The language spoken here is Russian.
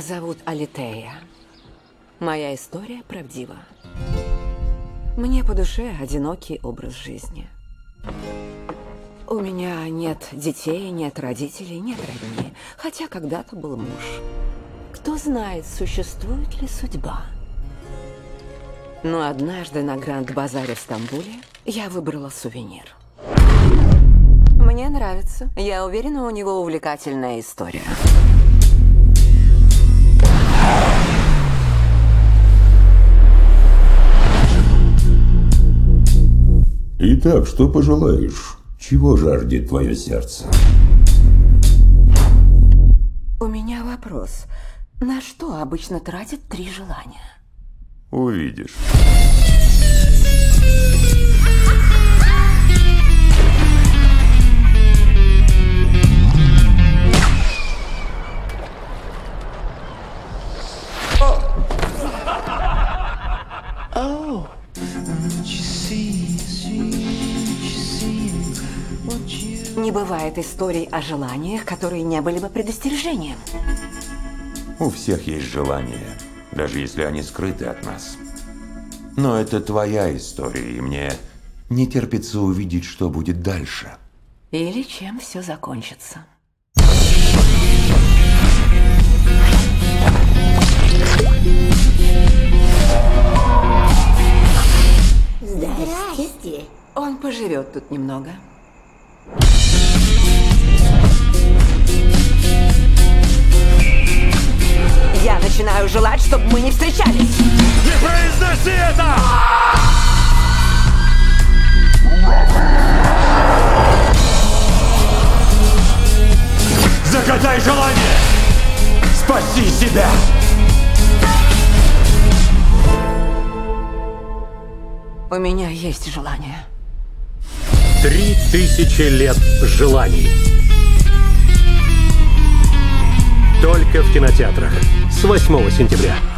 зовут Алитея. Моя история правдива. Мне по душе одинокий образ жизни. У меня нет детей, нет родителей, нет родни. Хотя когда-то был муж. Кто знает, существует ли судьба. Но однажды на Гранд-базаре в Стамбуле я выбрала сувенир. Мне нравится. Я уверена, у него увлекательная история. Итак, что пожелаешь? Чего жаждет твое сердце? У меня вопрос. На что обычно тратят три желания? Увидишь. Не бывает историй о желаниях, которые не были бы предостережением. У всех есть желания, даже если они скрыты от нас. Но это твоя история, и мне не терпится увидеть, что будет дальше. Или чем все закончится. Здрасте. Он поживет тут немного. Я начинаю желать, чтобы мы не встречались. Не произноси это! Загадай желание! Спаси себя! У меня есть желание. Три тысячи лет желаний. Только в кинотеатрах с 8 сентября.